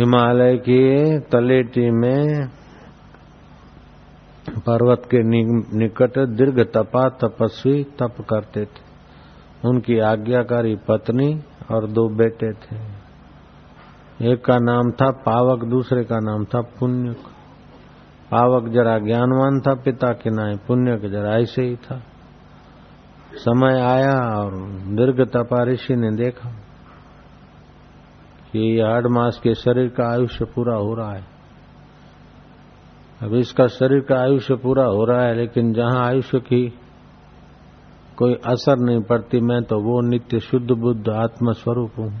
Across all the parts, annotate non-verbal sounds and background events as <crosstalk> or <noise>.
हिमालय की तलेटी में पर्वत के निकट दीर्घ तपा तपस्वी तप करते थे। उनकी आज्ञाकारी पत्नी और दो बेटे थे। एक का नाम था पावक, दूसरे का नाम था पुण्य पावक जरा ज्ञानवान था, पिता के नाम पुण्य के जरा ऐसे ही था। समय आया और दीर्घ तपा ऋषि ने देखा। कि आठ मास के शरीर का आयुष्य पूरा हो रहा है। अब इसका शरीर का आयुष्य पूरा हो रहा है, लेकिन जहाँ आयुष्य की कोई असर नहीं पड़ती, मैं तो वो नित्य शुद्ध बुद्ध आत्म स्वरूप हूँ।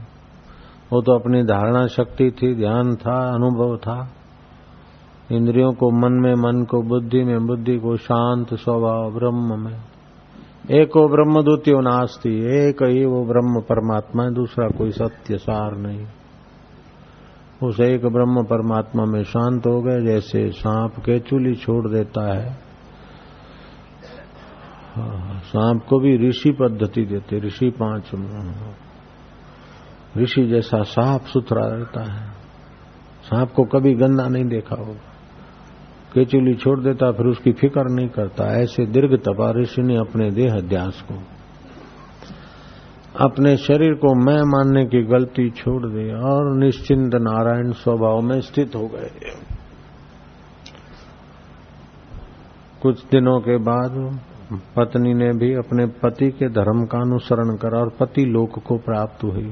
वो तो अपनी धारणा शक्ति थी, ध्यान था, अनुभव था। इंद्रियों को मन में, मन को बुद्धि में, बुद्धि को शांत स्वभाव, ब्रह्म में। एको ब्रह्म द्वितीय नास्ती, एक ही वो ब्रह्म परमात्मा है, दूसरा कोई सत्य सार नहीं। उस एक ब्रह्म परमात्मा में शांत हो गए, जैसे सांप केचुली छोड़ देता है। सांप को भी ऋषि पद्धति देते, ऋषि पाँच ऋषि जैसा साफ़ सुथरा रहता है। सांप को कभी गंदा नहीं देखा होगा। केचुली छोड़ देता, फिर उसकी फ़िक्र नहीं करता। ऐसे दीर्घ तपा ऋषि ने अपने देह अध्यास को अपने शरीर को मैं मानने की गलती छोड़ दी और निश्चिंत नारायण स्वभाव में स्थित हो गए। कुछ दिनों के बाद पत्नी ने भी अपने पति के धर्म का अनुसरण करा और पति लोक को प्राप्त हुई।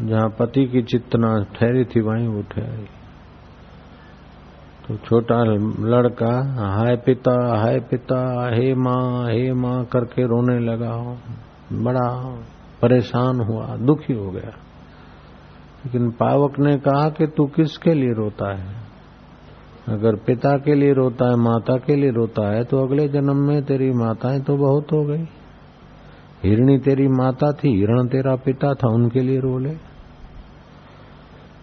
जहाँ पति की चितना ठहरी थी, वहीं वो ठहरी तो छोटा लड़का, हाय पिता हाय पिता, हे माँ हे माँ करके रोने लगा। बड़ा परेशान हुआ, दुखी हो गया। लेकिन पावक ने कहा कि तू किसके लिए रोता है? अगर पिता के लिए रोता है, माता के लिए रोता है तो अगले जन्म में तेरी माताएँ तो बहुत हो गई। हिरणी तेरी माता थी, हिरण तेरा पिता था, उनके लिए रो ले।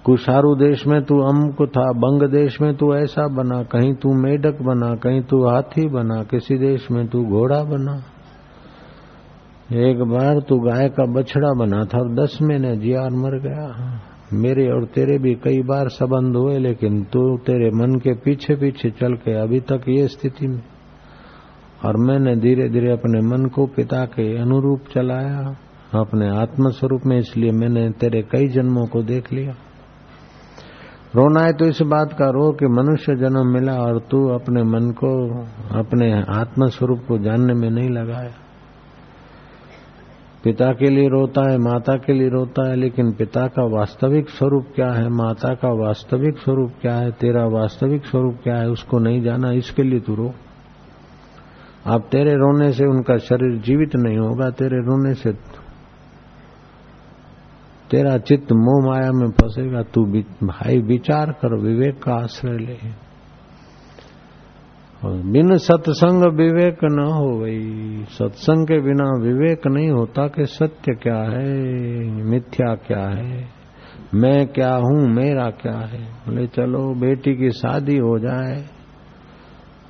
कुशारू देश में तू अमुक था, बंग देश में तू ऐसा बना, कहीं तू मेढक बना, कहीं तू हाथी बना, किसी देश में तू घोड़ा बना। एक बार तू गाय का बछड़ा बना था और दस महीने जियार मर गया। मेरे और तेरे भी कई बार संबंध हुए, लेकिन तू तेरे मन के पीछे पीछे चल के अभी तक ये स्थिति में। और मैंने धीरे धीरे अपने मन को पिता के अनुरूप चलाया, अपने आत्म स्वरूप में, इसलिए मैंने तेरे कई जन्मों को देख लिया। रोना है तो इस बात का रो कि मनुष्य जन्म मिला और तू अपने मन को, अपने आत्म स्वरूप को जानने में नहीं लगाया। पिता के लिए रोता है, माता के लिए रोता है, लेकिन पिता का वास्तविक स्वरूप क्या है, माता का वास्तविक स्वरूप क्या है, तेरा वास्तविक स्वरूप क्या है, उसको नहीं जाना, इसके लिए तू रो। अब तेरे रोने से उनका शरीर जीवित नहीं होगा, तेरे रोने से तेरा चित्त मोह माया में फंसेगा, तू भाई, विचार कर, विवेक का आश्रय ले। और बिन सत्संग विवेक न हो गई सत्संग के बिना विवेक नहीं होता कि सत्य क्या है, मिथ्या क्या है। मैं क्या हूँ, मेरा क्या है? बोले, चलो, बेटी की शादी हो जाए।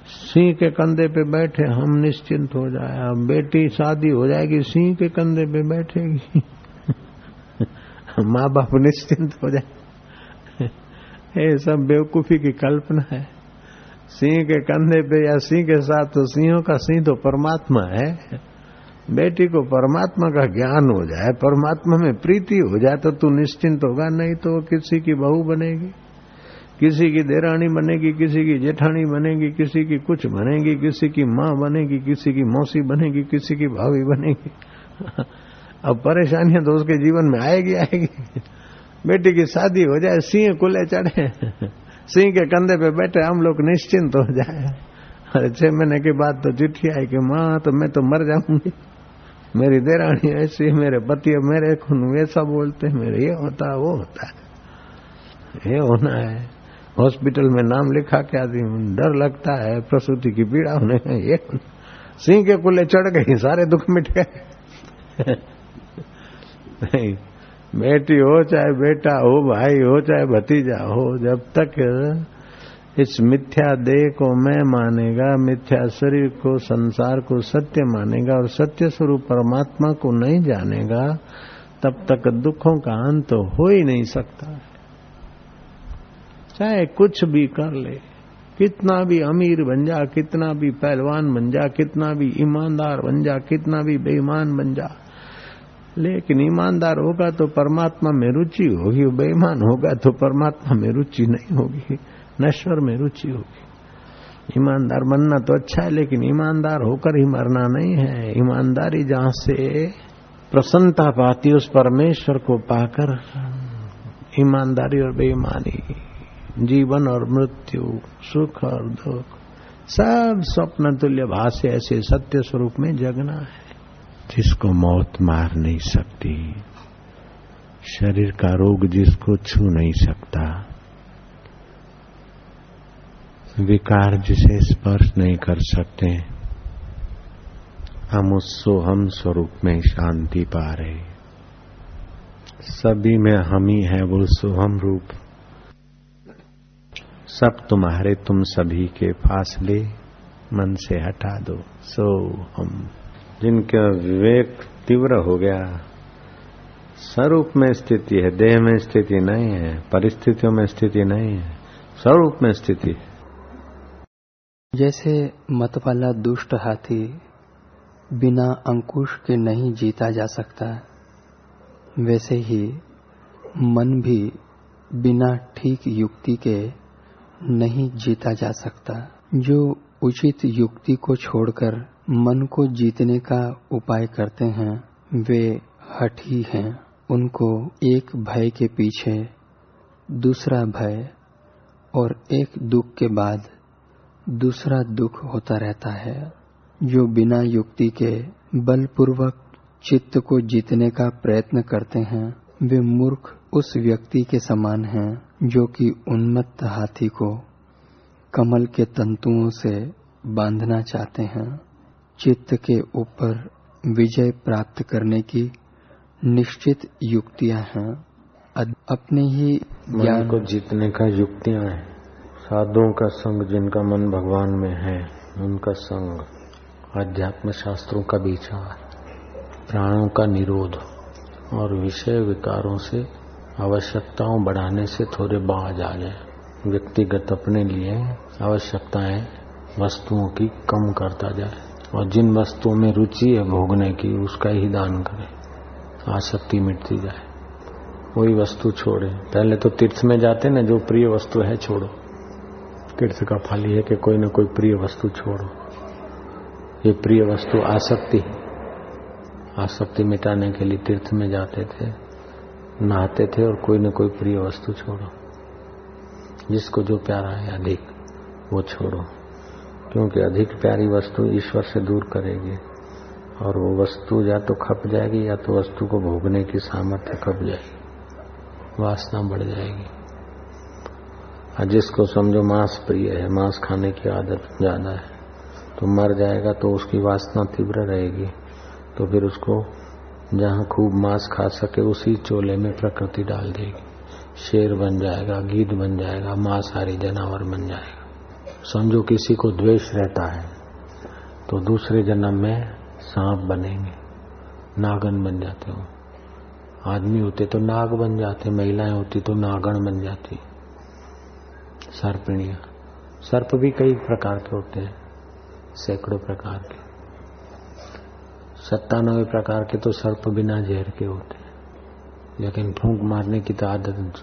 सिंह के कंधे पे बैठे, हम निश्चिंत हो जाए। अब बेटी शादी हो जाएगी, सिंह के कंधे पे बैठेगी। <laughs> माँ बाप निश्चिंत हो जाए। <laughs> ये सब बेवकूफ़ी की कल्पना है। सिंह के कंधे पे या सिंह के साथ तो सिंहों का सिंह तो परमात्मा है। बेटी को परमात्मा का ज्ञान हो जाए, परमात्मा में प्रीति हो जाए तो तू निश्चिंत होगा, नहीं तो किसी की बहू बनेगी। किसी की देरानी बनेगी, किसी की जेठानी बनेगी, किसी की कुछ बनेगी, किसी की माँ बनेगी, किसी की मौसी बनेगी, किसी की भाभी बनेगी। अब परेशानियाँ तो उसके जीवन में आएगी आएगी। बेटी की शादी हो जाए, सिंह कुले चढ़े। सिंह के कंधे पे बैठे, हम लोग निश्चिंत हो जाए। अरे छह महीने के बाद तो चिट्ठी आई कि माँ तो मैं तो मर जाऊँगी। मेरी देरानी ऐसी, मेरे पति, मेरे खून वैसा बोलते मेरे ये होता, वो होता। ये होना है। हॉस्पिटल में नाम लिखा के आदमी, डर लगता है, प्रसूति की पीड़ा होने ये सिंह के कुल्ले चढ़ गई सारे दुख मिट गए। <laughs> बेटी हो चाहे बेटा हो, भाई हो चाहे भतीजा हो, जब तक इस मिथ्या देह को मैं मानेगा, मिथ्या शरीर को, संसार को सत्य मानेगा और सत्य स्वरूप परमात्मा को नहीं जानेगा, तब तक दुखों का अंत तो हो ही नहीं सकता। चाहे कुछ भी कर ले, कितना भी अमीर बन जा, कितना भी पहलवान बन जा, कितना भी ईमानदार बन जा, कितना भी बेईमान बन जा लेकिन ईमानदार होगा तो परमात्मा में रुचि होगी, बेईमान होगा तो परमात्मा में रुचि नहीं होगी, नश्वर में रुचि होगी। ईमानदार बनना तो अच्छा है, लेकिन ईमानदार होकर ही मरना नहीं है। ईमानदारी जहाँ से प्रसन्नता पाती उस परमेश्वर को पाकर ईमानदारी और बेईमानी, जीवन और मृत्यु, सुख और दुख, सब स्वप्न तुल्य भाष्य ऐसे सत्य स्वरूप में जगना है। जिसको मौत मार नहीं सकती, शरीर का रोग जिसको छू नहीं सकता, विकार जिसे स्पर्श नहीं कर सकते, हम उस सोहम स्वरूप में शांति पा रहे सभी में हम ही है वो सोहम रूप। सब तुम्हारे तुम सभी के फासले, मन से हटा दो सो हम जिनका विवेक तीव्र हो गया। स्वरूप में स्थिति है, देह में स्थिति नहीं है, परिस्थितियों में स्थिति नहीं है, स्वरूप में स्थिति है। जैसे मत वाला दुष्ट हाथी बिना अंकुश के नहीं जीता जा सकता, वैसे ही मन भी बिना ठीक युक्ति के नहीं जीता जा सकता। जो उचित युक्ति को छोड़कर मन को जीतने का उपाय करते हैं, वे हठी हैं उनको एक भय के पीछे, दूसरा भय और एक दुख के बाद दूसरा दुख होता रहता है। जो बिना युक्ति के बलपूर्वक चित्त को जीतने का प्रयत्न करते हैं, वे मूर्ख उस व्यक्ति के समान हैं जो कि उन्मत्त हाथी को कमल के तंतुओं से बांधना चाहते हैं। चित्त के ऊपर विजय प्राप्त करने की निश्चित युक्तियाँ हैं। अपने ही ज्ञान को जीतने का युक्तियाँ हैं। साधुओं का संग जिनका मन भगवान में है उनका संग अध्यात्म शास्त्रों का विचार प्राणों का निरोध और विषय विकारों से आवश्यकताओं बढ़ाने से थोड़े बाज आ जाए। व्यक्तिगत अपने लिए आवश्यकताएँ वस्तुओं की कम करता जाए। और जिन वस्तुओं में रुचि है भोगने की, उसका ही दान करे, आसक्ति मिटती जाए। वही वस्तु छोड़े। पहले तो तीर्थ में जाते ना, जो प्रिय वस्तु है छोड़ो। तीर्थ का फल है कि कोई न कोई प्रिय वस्तु छोड़ो। ये प्रिय वस्तु आसक्ति आसक्ति मिटाने के लिए तीर्थ में जाते थे, नहाते थे और कोई न कोई प्रिय वस्तु छोड़ो। जिसको जो प्यारा है, अधिक, वो छोड़ो। क्योंकि अधिक प्यारी वस्तु ईश्वर से दूर करेगी। और वो वस्तु या तो खप जाएगी या तो वस्तु को भोगने की सामर्थ्य खप जाएगी। वासना बढ़ जाएगी। और जिसको समझो मांस प्रिय है, मांस खाने की आदत ज़्यादा है तो मर जाएगा तो उसकी वासना तीव्र रहेगी। तो फिर उसको जहाँ खूब मांस खा सके, उसी चोले में प्रकृति डाल देगी। शेर बन जाएगा गीद बन जाएगा, मांसाहारी जानवर बन जाएगा। समझो किसी को द्वेष रहता है तो दूसरे जन्म में सांप बनेंगे, नागन बन जाते हो। आदमी होते तो नाग बन जाते, महिलाएँ होती तो नागण बन जाती। सर्पिणिया, सर्प भी कई प्रकार के होते हैं, सैकड़ों प्रकार के। सत्तानवे प्रकार के तो सर्प बिना जहर के होते हैं। लेकिन फूंक मारने की तो आदत,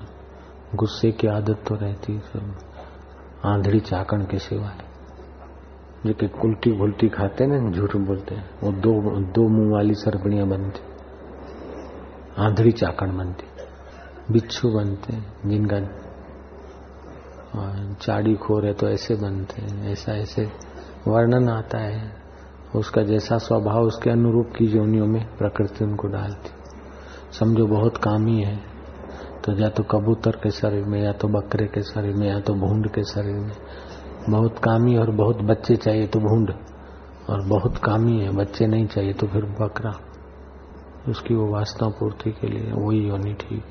गुस्से की आदत तो रहती है सब। आंधड़ी चाकण के सिवाय। जो कि उल्टी भुलटी खाते ना, झूठ बोलते हैं, वो दो दो मुँह वाली सर्पणियाँ बनती आंधड़ी चाकण बनती बिच्छू बनते जिनका चाड़ी खोर है तो ऐसे बनते हैं, ऐसा, ऐसे वर्णन आता है। उसका जैसा स्वभाव, उसके अनुरूप की जोनियों में प्रकृति उनको डालती समझो बहुत कामी है। तो या तो कबूतर के शरीर में, या तो बकरे के शरीर में, या तो भूड के शरीर में। बहुत कामी और बहुत बच्चे चाहिए तो भूड, और बहुत कामी है, बच्चे नहीं चाहिए तो फिर बकरा। उसकी वो वासना पूर्ति के लिए वही योनि ठीक।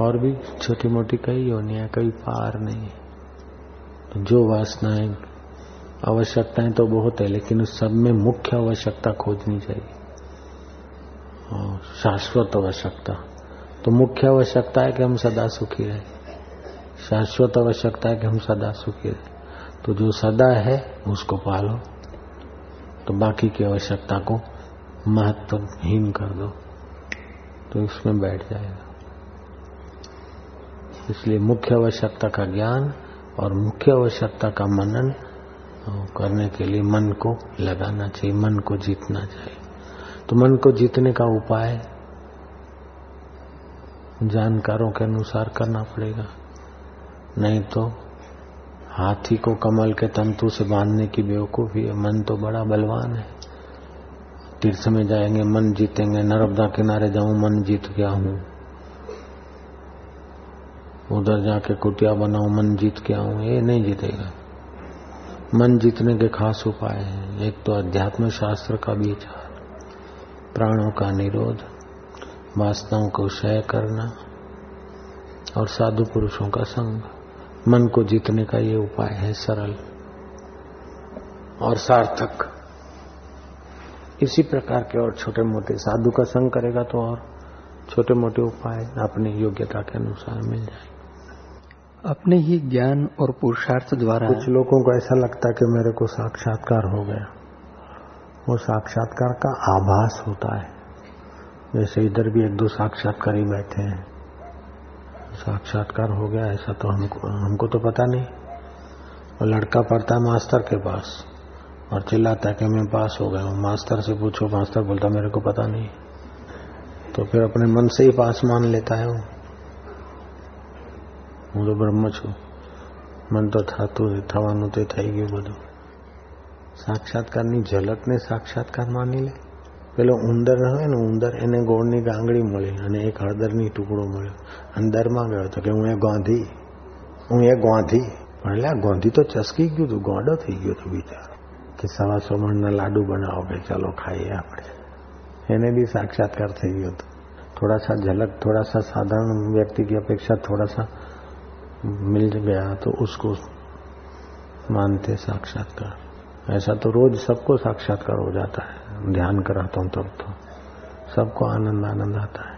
और भी छोटी मोटी कई योनिया, कई पार नहीं तो जो वासनाएँ आवश्यकताएँ तो बहुत है, लेकिन उस सब में मुख्य आवश्यकता खोजनी चाहिए। और शाश्वत आवश्यकता। तो मुख्य आवश्यकता है कि हम सदा सुखी रहे। शाश्वत आवश्यकता है कि हम सदा सुखी रहे। तो जो सदा है, उसको पालो। तो बाकी की आवश्यकता को महत्वहीन कर दो। तो इसमें बैठ जाएगा। इसलिए मुख्य आवश्यकता का ज्ञान और मुख्य आवश्यकता का मनन करने के लिए मन को लगाना चाहिए, मन को जीतना चाहिए। तो मन को जीतने का उपाय जानकारों के अनुसार करना पड़ेगा। नहीं तो हाथी को कमल के तंतु से बांधने की बेवकूफ़ी है मन तो बड़ा बलवान है। तीर्थ में जाएँगे, मन जीतेंगे। नर्मदा किनारे जाऊँ, मन जीत गया हूँ। उधर जाके कुटिया बनाऊँ, मन जीत के आऊँ ये नहीं जीतेगा। मन जीतने के खास उपाय हैं। एक तो अध्यात्म शास्त्र का विचार, प्राणों का निरोध वासनाओं को क्षय करना और साधु पुरुषों का संग। मन को जीतने का ये उपाय है सरल और सार्थक। इसी प्रकार के और छोटे मोटे साधु का संग करेगा तो और छोटे मोटे उपाय अपनी योग्यता के अनुसार मिल जाएँगे। अपने ही ज्ञान और पुरुषार्थ द्वारा कुछ लोगों को ऐसा लगता है कि मेरे को साक्षात्कार हो गया। वो साक्षात्कार का आभास होता है। जैसे इधर भी एक दो साक्षात्कारी बैठे हैं साक्षात्कार हो गया ऐसा तो हमको हमको तो पता नहीं और लड़का पढ़ता है मास्टर के पास और चिल्लाता है कि मैं पास हो गया हूँ मास्टर से पूछो मास्टर बोलता मेरे को पता नहीं तो फिर अपने मन से ही पास मान लेता है वो હું તો બ્રહ્મ છું મન તો થતું થવાનું તે થઈ ગયું બધું સાક્ષાત્કારની ઝલકને સાક્ષાત્કાર માની લે પેલો ઉંદર હોય ને ઉંદર એને ગોળની ગાંગડી મળી અને એક હળદરની ટુકડો મળ્યો અંદરમાં ગયો હતો કે હું એ ગોંધી હું એ ગોંધી પણ એટલે આ ગોંધી તો ચસકી ગયું હતું ગોંડો થઈ ગયો હતો બિચારો કે સવા સો મણના લાડુ બનાવો કે ચાલો ખાઈએ આપણે એને બી साक्षात्कार થઈ ગયો હતો थोड़ा सा झलक थोड़ा सा साधारण व्यक्ति की अपेक्षा थोड़ा सा मिल गया तो उसको मानते साक्षात्कार ऐसा तो रोज सबको साक्षात्कार हो जाता है ध्यान कराता हूँ तब तो सबको आनंद आनंद आता है।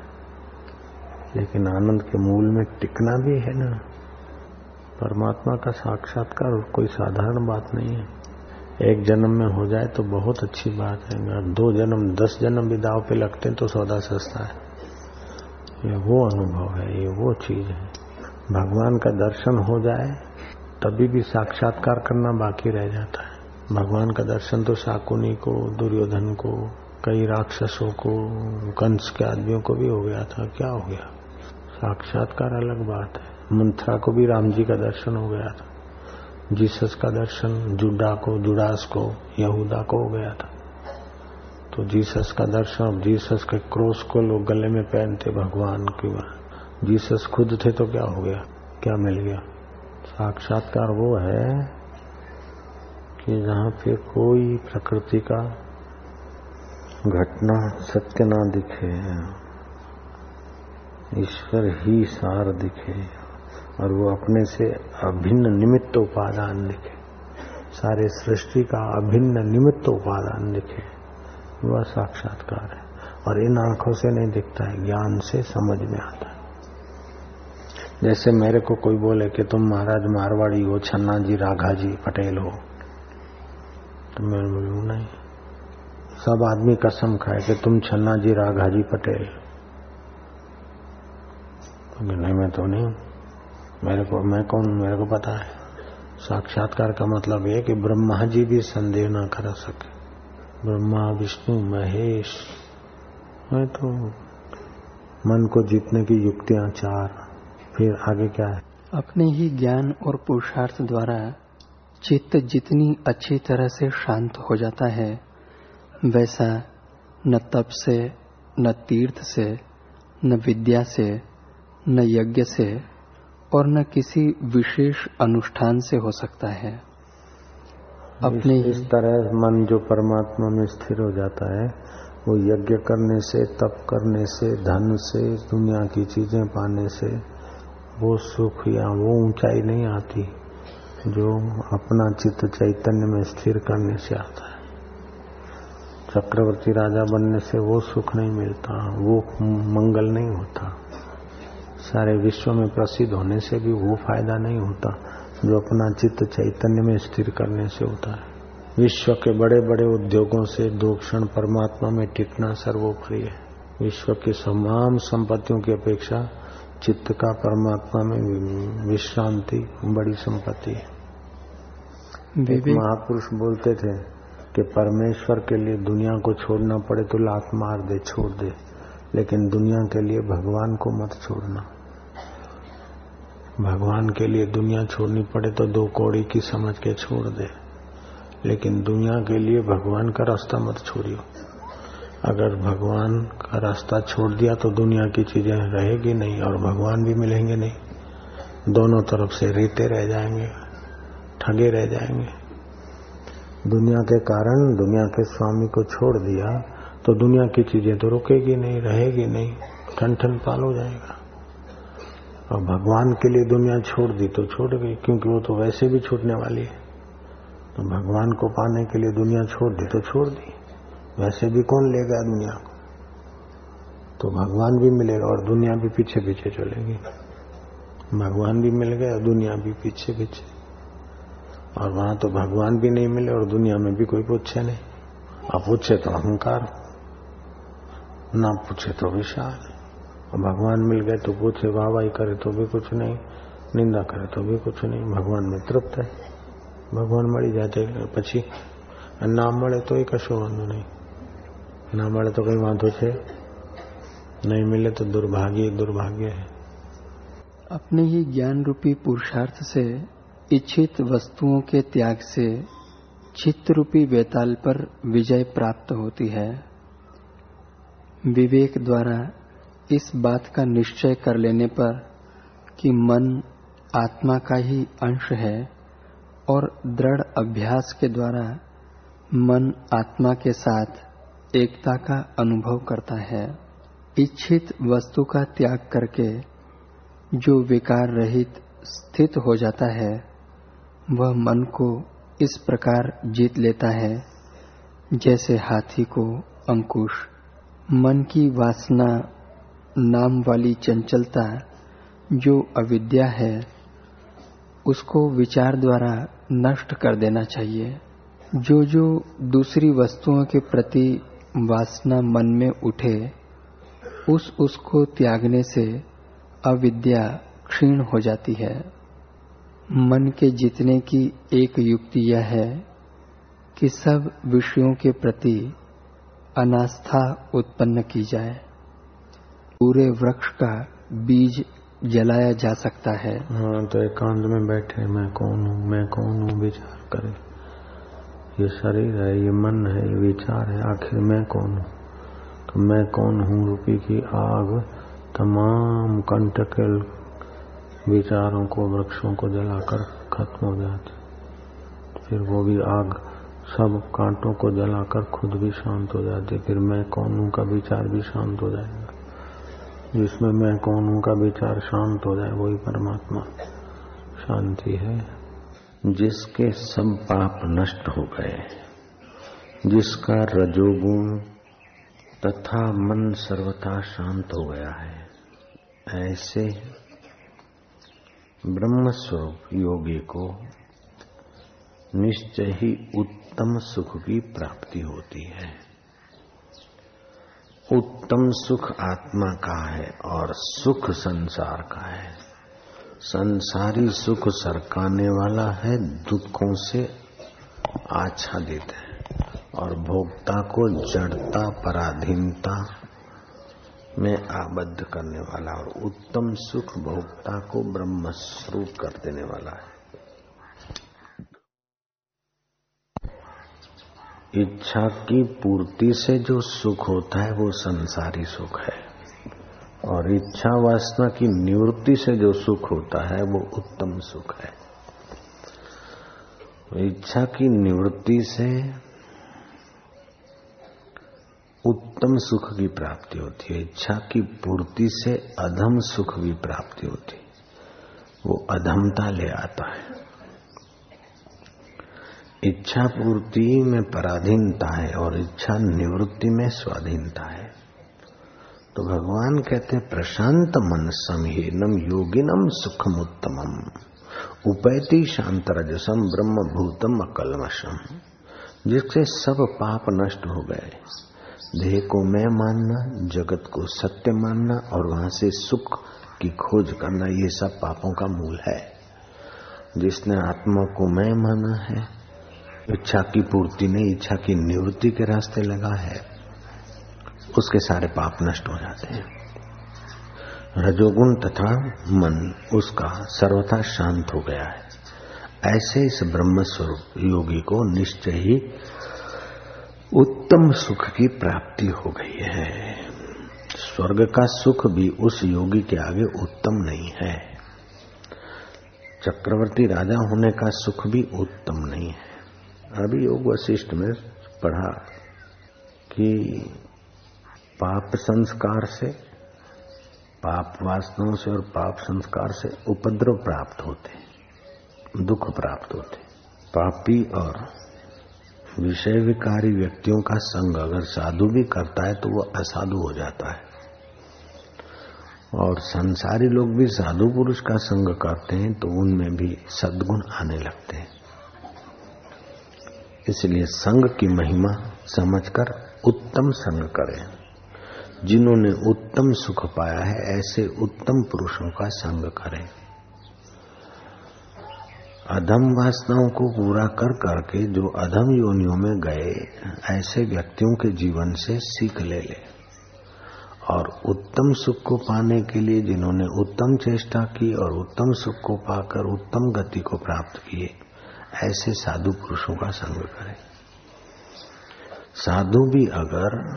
लेकिन आनंद के मूल में टिकना भी है ना। परमात्मा का साक्षात्कार कोई साधारण बात नहीं है। एक जन्म में हो जाए तो बहुत अच्छी बात है। अगर दो जन्म, दस जन्म भी दाव पे लगते हैं तो सौदा सस्ता है। ये वो अनुभव है, ये वो चीज़ है। भगवान का दर्शन हो जाए, तभी भी साक्षात्कार करना बाकी रह जाता है। भगवान का दर्शन तो शाकुनी को, दुर्योधन को, कई राक्षसों को, कंस के आदमियों को भी हो गया था। क्या हो गया? साक्षात्कार अलग बात है। मंथरा को भी राम जी का दर्शन हो गया था। जीसस का दर्शन जुडा को, जुडास को, यहूदा को हो गया था। तो जीसस का दर्शन, अब जीसस के क्रोस को लोग गले में पहनते भगवान की जीसस खुद थे तो क्या हो गया? क्या मिल गया? साक्षात्कार वो है कि जहाँ पे कोई प्रकृति का घटना सत्य ना दिखे, ईश्वर ही सार दिखे, और वो अपने से अभिन्न निमित्त उपादान दिखे, सारे सृष्टि का अभिन्न निमित्त उपादान दिखे, वह साक्षात्कार है। और इन आँखों से नहीं दिखता है, ज्ञान से समझ में आता है। जैसे मेरे को कोई बोले कि तुम महाराज मारवाड़ी हो छन्ना जी राघा जी पटेल हो तो मैं बोलू नहीं। सब आदमी कसम खाए कि तुम छन्ना जी राघा जी पटेल। तो नहीं, मैं तो नहीं मेरे को, मैं कौन मेरे को पता है। साक्षात्कार का मतलब ये कि ब्रह्मा जी भी संदेह ना कर सके। ब्रह्मा, विष्णु, महेश। मैं तो मन को जीतने की युक्तियाँ चार। फिर आगे क्या है? अपने ही ज्ञान और पुरुषार्थ द्वारा चित्त जितनी अच्छी तरह से शांत हो जाता है वैसा न तप से न तीर्थ से न विद्या से न यज्ञ से और न किसी विशेष अनुष्ठान से हो सकता है। अपने इस, इस तरह मन जो परमात्मा में स्थिर हो जाता है वो यज्ञ करने से तप करने से धन से दुनिया की चीज़ें पाने से वो सुख या वो ऊंचाई नहीं आती। जो अपना चित्त चैतन्य में स्थिर करने से आता है। चक्रवर्ती राजा बनने से वो सुख नहीं मिलता, वो मंगल नहीं होता। सारे विश्व में प्रसिद्ध होने से भी वो फ़ायदा नहीं होता, जो अपना चित्त चैतन्य में स्थिर करने से होता है। विश्व के बड़े बड़े उद्योगों से दो क्षण परमात्मा में टिकना सर्वोपरि है। विश्व की तमाम संपत्तियों की अपेक्षा चित्त का परमात्मा में विश्रांति बड़ी संपत्ति है। एक महापुरुष बोलते थे कि परमेश्वर के लिए दुनिया को छोड़ना पड़े तो लात मार दे छोड़ दे लेकिन दुनिया के लिए भगवान को मत छोड़ना। भगवान के लिए दुनिया छोड़नी पड़े तो दो कौड़ी की समझ के छोड़ दे लेकिन दुनिया के लिए भगवान का रास्ता मत छोड़ियो। अगर भगवान का रास्ता छोड़ दिया तो दुनिया की चीज़ें रहेगी नहीं और भगवान भी मिलेंगे नहीं। दोनों तरफ़ से रेते रह जाएँगे, ठगे रह जाएँगे। दुनिया के कारण दुनिया के स्वामी को छोड़ दिया तो दुनिया की चीज़ें तो रुकेगी नहीं, रहेगी नहीं ठन ठन पाल हो जाएगा। और भगवान के लिए दुनिया छोड़ दी तो छोड़ गई, क्योंकि वो तो वैसे भी छूटने वाली है। तो भगवान को पाने के लिए दुनिया छोड़ दी तो छोड़ दी। वैसे भी कौन लेगा दुनिया को तो भगवान भी मिलेगा और दुनिया भी पीछे पीछे चलेगी भगवान भी मिल गए और दुनिया भी पीछे पीछे और वहां तो भगवान भी नहीं मिले और दुनिया में भी कोई पूछे नहीं अब पूछे तो अहंकार ना पूछे तो विशाल और भगवान मिल गए तो पूछे वाह वाही करे तो भी कुछ नहीं निंदा करे तो भी कुछ नहीं भगवान में तृप्त है ભગવાન મળી જાય પછી ના મળે તો કશો વાંધો નહીં ના મળે તો કઈ વાંધો છે नहीं मिले तो दुर्भाग्य दुर्भाग्य है अपने ही ज्ञान रूपी पुरुषार्थ से इच्छित वस्तुओं के त्याग से चित्त रूपी वेताल पर विजय प्राप्त होती है विवेक द्वारा इस बात का निश्चय कर लेने पर कि मन आत्मा का ही अंश है और दृढ़ अभ्यास के द्वारा मन आत्मा के साथ एकता का अनुभव करता है। इच्छित वस्तु का त्याग करके जो विकार रहित स्थित हो जाता है, वह मन को इस प्रकार जीत लेता है, जैसे हाथी को अंकुश। मन की वासना नाम वाली चंचलता जो अविद्या है, उसको विचार द्वारा नष्ट कर देना चाहिए। जो जो दूसरी वस्तुओं के प्रति वासना मन में उठे, उस उसको त्यागने से अविद्या क्षीण हो जाती है। मन के जीतने की एक युक्ति यह है कि सब विषयों के प्रति अनास्था उत्पन्न की जाए। पूरे वृक्ष का बीज जलाया जा सकता है। हाँ तो एकांत में बैठे, मैं कौन हूँ, मैं कौन हूँ, विचार करे। ये शरीर है, ये मन है, ये विचार है, आखिर मैं कौन हूँ? तो मैं कौन हूँ रूपी की आग? तमाम कंटकल विचारों को, वृक्षों को जलाकर खत्म हो जाती फिर वो भी आग, सब कांटों को जलाकर खुद भी शांत हो जाती फिर मैं कौन हूँ का विचार भी शांत हो जाएगा? जिसमें मैं कौन हूँ का विचार शांत हो जाए, वही परमात्मा शांति है। जिसके सब पाप नष्ट हो गए, जिसका रजोगुण तथा मन सर्वथा शांत हो गया है, ऐसे ब्रह्म स्वरूप योगी को निश्चय ही उत्तम सुख की प्राप्ति होती है। उत्तम सुख आत्मा का है और सुख संसार का है। संसारी सुख सरकाने वाला है, दुखों से आच्छादित है और भोक्ता को जड़ता, पराधीनता में आबद्ध करने वाला और उत्तम सुख भोक्ता को ब्रह्म स्वरूप कर देने वाला है। इच्छा की पूर्ति से जो सुख होता है, वो संसारी सुख है। और इच्छा वासना की निवृत्ति से जो सुख होता है, वो उत्तम सुख है। इच्छा की निवृत्ति से उत्तम सुख की प्राप्ति होती है। इच्छा की पूर्ति से अधम सुख की प्राप्ति होती है। वो अधमता ले आता है। इच्छा पूर्ति में पराधीनता है और इच्छा निवृत्ति में स्वाधीनता है। तो भगवान कहते हैं, प्रशांत मन समहीनम योगिनम सुखम उत्तमम उपैती शांत रजसम ब्रह्म भूतम अकलमशम जिससे सब पाप नष्ट हो गए। देह को मैं मानना, जगत को सत्य मानना और वहाँ से सुख की खोज करना, ये सब पापों का मूल है। जिसने आत्मा को मैं माना है, इच्छा की पूर्ति नहीं, इच्छा की निवृत्ति के रास्ते लगा है। उसके सारे पाप नष्ट हो जाते हैं। रजोगुण तथा मन उसका सर्वथा शांत हो गया है। ऐसे इस ब्रह्म स्वरूप योगी को निश्चय ही उत्तम सुख की प्राप्ति हो गई है। स्वर्ग का सुख भी उस योगी के आगे उत्तम नहीं है। चक्रवर्ती राजा होने का सुख भी उत्तम नहीं है। अभी योग वशिष्ठ में पढ़ा कि पाप संस्कार से, पाप वासनाओं से और पाप संस्कार से उपद्रव प्राप्त होते दुख प्राप्त होते पापी और विषय विकारी व्यक्तियों का संग अगर साधु भी करता है तो वह असाधु हो जाता है। और संसारी लोग भी साधु पुरुष का संग करते हैं तो उनमें भी सद्गुण आने लगते हैं। इसलिए संग की महिमा समझकर उत्तम संग करें। जिन्होंने उत्तम सुख पाया है, ऐसे उत्तम पुरुषों का संग करें। अधम वासनाओं को पूरा कर करके जो अधम योनियों में गए, ऐसे व्यक्तियों के जीवन से सीख ले ले। और उत्तम सुख को पाने के लिए जिन्होंने उत्तम चेष्टा की और उत्तम सुख को पाकर उत्तम गति को प्राप्त किए, ऐसे साधु पुरुषों का संग करें। साधु भी अगर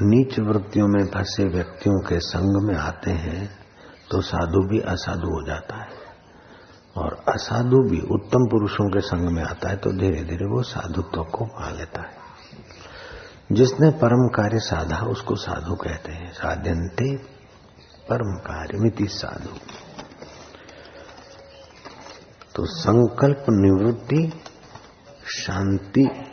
नीच वृत्तियों में फंसे व्यक्तियों के संग में आते हैं तो साधु भी असाधु हो जाता है। और असाधु भी उत्तम पुरुषों के संग में आता है तो धीरे धीरे वो साधुत्व को पा लेता है। जिसने परम कार्य साधा, उसको साधु कहते हैं। साध्यंते परम कार्य मिति साधु। तो संकल्प निवृत्ति, शांति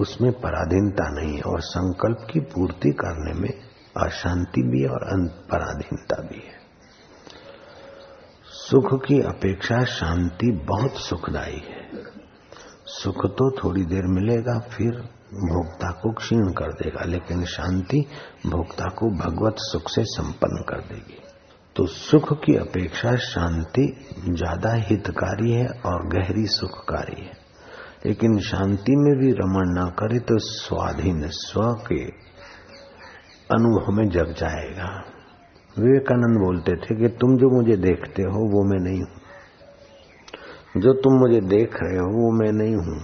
उसमें पराधीनता नहीं है और संकल्प की पूर्ति करने में अशांति भी है और पराधीनता भी है। सुख की अपेक्षा शांति बहुत सुखदायी है। सुख तो थोड़ी देर मिलेगा, फिर भोक्ता को क्षीण कर देगा, लेकिन शांति भोक्ता को भगवत सुख से संपन्न कर देगी। तो सुख की अपेक्षा शांति ज़्यादा हितकारी है और गहरी सुखकारी है। लेकिन शांति में भी रमण ना करे तो स्वाधीन स्व के अनुभव में जग जाएगा। विवेकानंद बोलते थे कि तुम जो मुझे देखते हो, वो मैं नहीं हूँ। जो तुम मुझे देख रहे हो, वो मैं नहीं हूँ।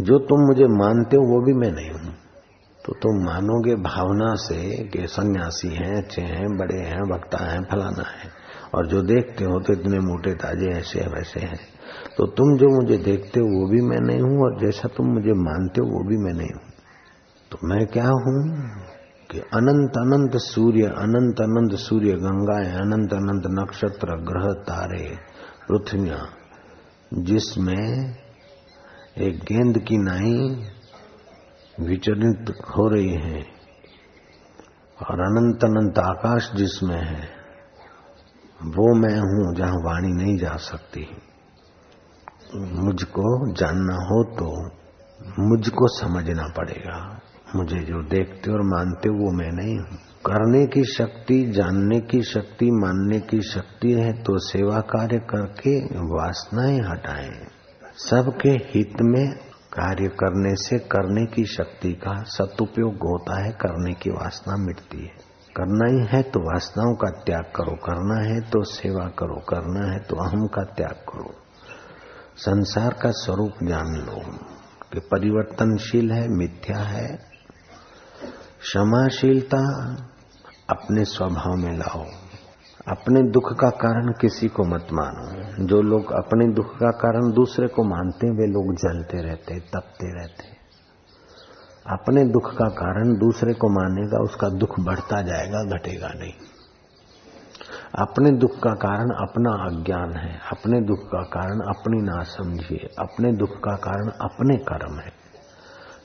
जो तुम मुझे मानते हो, वो भी मैं नहीं हूँ। तो तुम मानोगे भावना से कि सन्यासी हैं, अच्छे हैं, बड़े हैं, वक्ता हैं, फलाना है। और जो देखते हो तो इतने मोटे ताजे ऐसे वैसे हैं। तो तुम जो मुझे देखते हो, वो भी मैं नहीं हूँ, और जैसा तुम मुझे मानते हो, वो भी मैं नहीं हूँ। तो मैं क्या हूँ? कि अनंत अनंत सूर्य, अनंत अनंत सूर्य गंगाएँ, अनंत अनंत नक्षत्र, ग्रह, तारे पृथ्वियाँ जिसमें एक गेंद की नाई विचलित हो रही है, और अनंत अनंत आकाश जिसमें है, वो मैं हूँ, जहाँ वाणी नहीं जा सकती। मुझको जानना हो तो मुझको समझना पड़ेगा। मुझे जो देखते और मानते वो मैं नहीं हूँ। करने की शक्ति, जानने की शक्ति, मानने की शक्ति है तो सेवा कार्य करके वासनाएँ हटाएँ। सबके हित में कार्य करने से करने की शक्ति का सदुपयोग होता है, करने की वासना मिटती है। करना ही है तो वासनाओं का त्याग करो, करना है तो सेवा करो, करना है तो अहम का त्याग करो। संसार का स्वरूप जान लो, कि परिवर्तनशील है, मिथ्या है। क्षमाशीलता अपने स्वभाव में लाओ। अपने दुख का कारण किसी को मत मानो। जो लोग अपने दुख का कारण दूसरे को मानते, वे लोग जलते रहते, तपते रहते। अपने दुख का कारण दूसरे को मानेगा, उसका दुख बढ़ता जाएगा, घटेगा नहीं। अपने दुख का कारण अपना अज्ञान है, अपने दुख का कारण अपनी ना समझिए अपने दुख का कारण अपने कर्म है।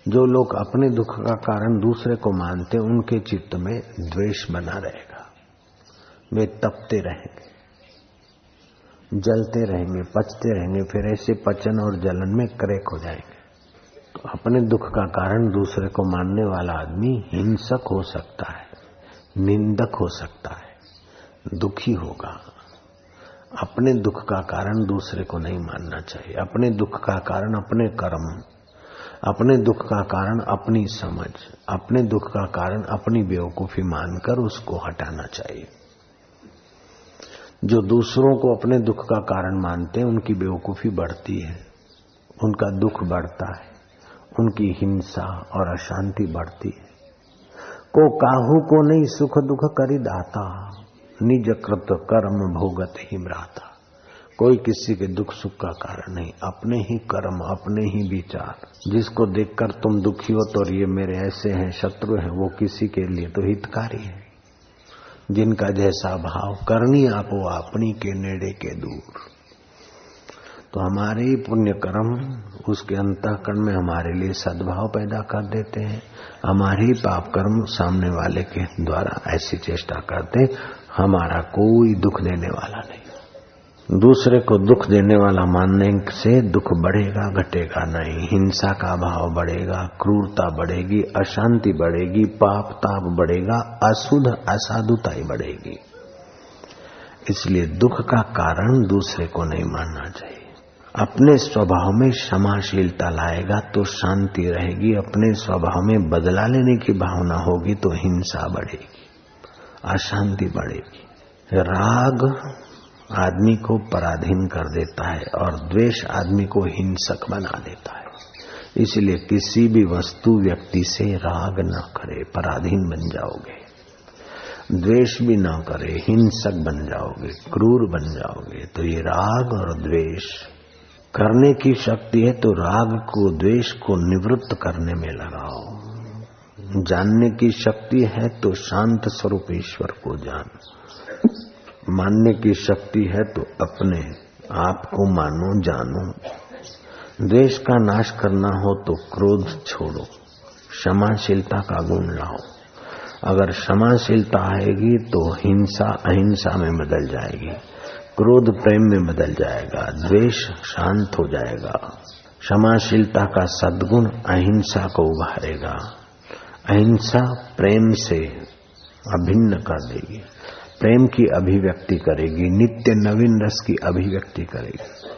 जो लोग अपने दुख का कारण दूसरे को मानते उनके चित्त में द्वेष बना रहेगा। वे तपते रहेंगे, जलते रहेंगे, पचते रहेंगे, फिर ऐसे पचन और जलन में क्रैक हो जाएँगे। तो अपने दुख का कारण दूसरे को मानने वाला आदमी हिंसक हो सकता है, निंदक हो सकता है। दुखी होगा। अपने दुख का कारण दूसरे को नहीं मानना चाहिए। अपने दुख का कारण अपने कर्म, अपने दुख का कारण अपनी समझ, अपने दुख का कारण अपनी बेवकूफ़ी मानकर उसको हटाना चाहिए। जो दूसरों को अपने दुख का कारण मानते हैं, उनकी बेवकूफ़ी बढ़ती है, उनका दुख बढ़ता है, उनकी हिंसा और अशांति बढ़ती है। को काहू को नहीं सुख दुख करी दाता निज कृत कर्म भोगत ही मराता कोई किसी के दुख सुख का कारण नहीं। अपने ही कर्म, अपने ही विचार। जिसको देखकर तुम दुखी हो तो और ये मेरे ऐसे हैं, शत्रु हैं, वो किसी के लिए तो हितकारी है। जिनका जैसा भाव करनी आप, वो अपनी के नेड़े के दूर। तो हमारे ही पुण्य कर्म, उसके अंतकरण में हमारे लिए सद्भाव पैदा कर देते हैं। हमारे ही पाप कर्म सामने वाले के द्वारा ऐसी चेष्टा करते हमारा कोई दुख देने वाला नहीं। दूसरे को दुख देने वाला मानने से दुख बढ़ेगा, घटेगा नहीं। हिंसा का भाव बढ़ेगा, क्रूरता बढ़ेगी, अशांति बढ़ेगी, पाप ताप बढ़ेगा, अशुद्ध असाधुताई बढ़ेगी। इसलिए दुख का कारण दूसरे को नहीं मानना चाहिए। अपने स्वभाव में क्षमाशीलता लाएगा तो शांति रहेगी, अपने स्वभाव में बदला लेने की भावना होगी तो हिंसा बढ़ेगी। अशांति बढ़ेगी। राग आदमी को पराधीन कर देता है और द्वेष आदमी को हिंसक बना देता है। इसलिए किसी भी वस्तु व्यक्ति से राग न करे, पराधीन बन जाओगे। द्वेष भी ना करे, हिंसक बन जाओगे, क्रूर बन जाओगे। तो ये राग और द्वेष करने की शक्ति है तो राग को, द्वेष को निवृत्त करने में लगाओ। जानने की शक्ति है तो शांत स्वरूप ईश्वर को जान। मानने की शक्ति है तो अपने आप को मानो, जानो। द्वेष का नाश करना हो तो क्रोध छोड़ो, क्षमाशीलता का गुण लाओ। अगर क्षमाशीलता आएगी तो हिंसा, अहिंसा में बदल जाएगी, क्रोध प्रेम में बदल जाएगा, द्वेष शांत हो जाएगा। क्षमाशीलता का सद्गुण अहिंसा को उभारेगा। अहिंसा प्रेम से अभिन्न कर देगी। प्रेम की अभिव्यक्ति करेगी, नित्य नवीन रस की अभिव्यक्ति करेगी।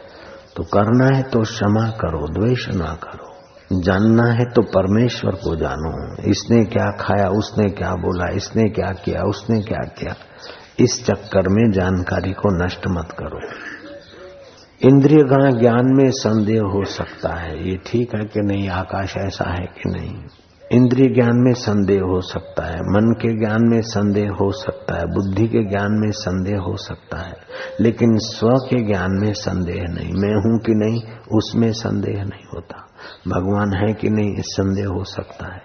तो करना है तो क्षमा करो, द्वेष ना करो। जानना है तो परमेश्वर को जानो। इसने क्या खाया, उसने क्या बोला, इसने क्या किया, उसने क्या किया। इस चक्कर में जानकारी को नष्ट मत करो। इंद्रिय ज्ञान में संदेह हो सकता है। ये ठीक है कि नहीं, आकाश ऐसा है कि नहीं। इंद्रिय ज्ञान में संदेह हो सकता है, मन के ज्ञान में संदेह हो सकता है, बुद्धि के ज्ञान में संदेह हो सकता है, लेकिन स्व के ज्ञान में संदेह नहीं। मैं हूँ कि नहीं, उसमें संदेह नहीं होता। भगवान है कि नहीं, इस संदेह हो सकता है।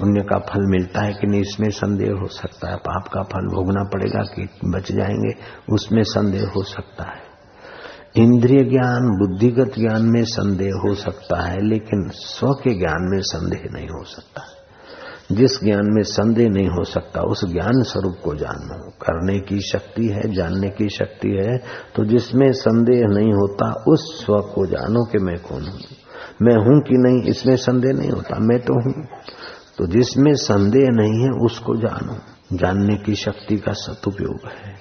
पुण्य का फल मिलता है कि नहीं, इसमें संदेह हो सकता है। पाप का फल भोगना पड़ेगा कि बच जाएँगे, उसमें संदेह हो सकता है। इंद्रिय ज्ञान, बुद्धिगत ज्ञान में संदेह हो सकता है, लेकिन स्व के ज्ञान में संदेह नहीं हो सकता। जिस ज्ञान में संदेह नहीं हो सकता, उस ज्ञान स्वरूप को जानो करने की शक्ति है, जानने की शक्ति है। तो जिसमें संदेह नहीं होता, उस स्व को जानो कि मैं कौन हूँ। मैं हूँ कि नहीं, इसमें संदेह नहीं होता, मैं तो हूँ। तो जिसमें संदेह नहीं है, उसको जानो। जानने की शक्ति का सदुपयोग है।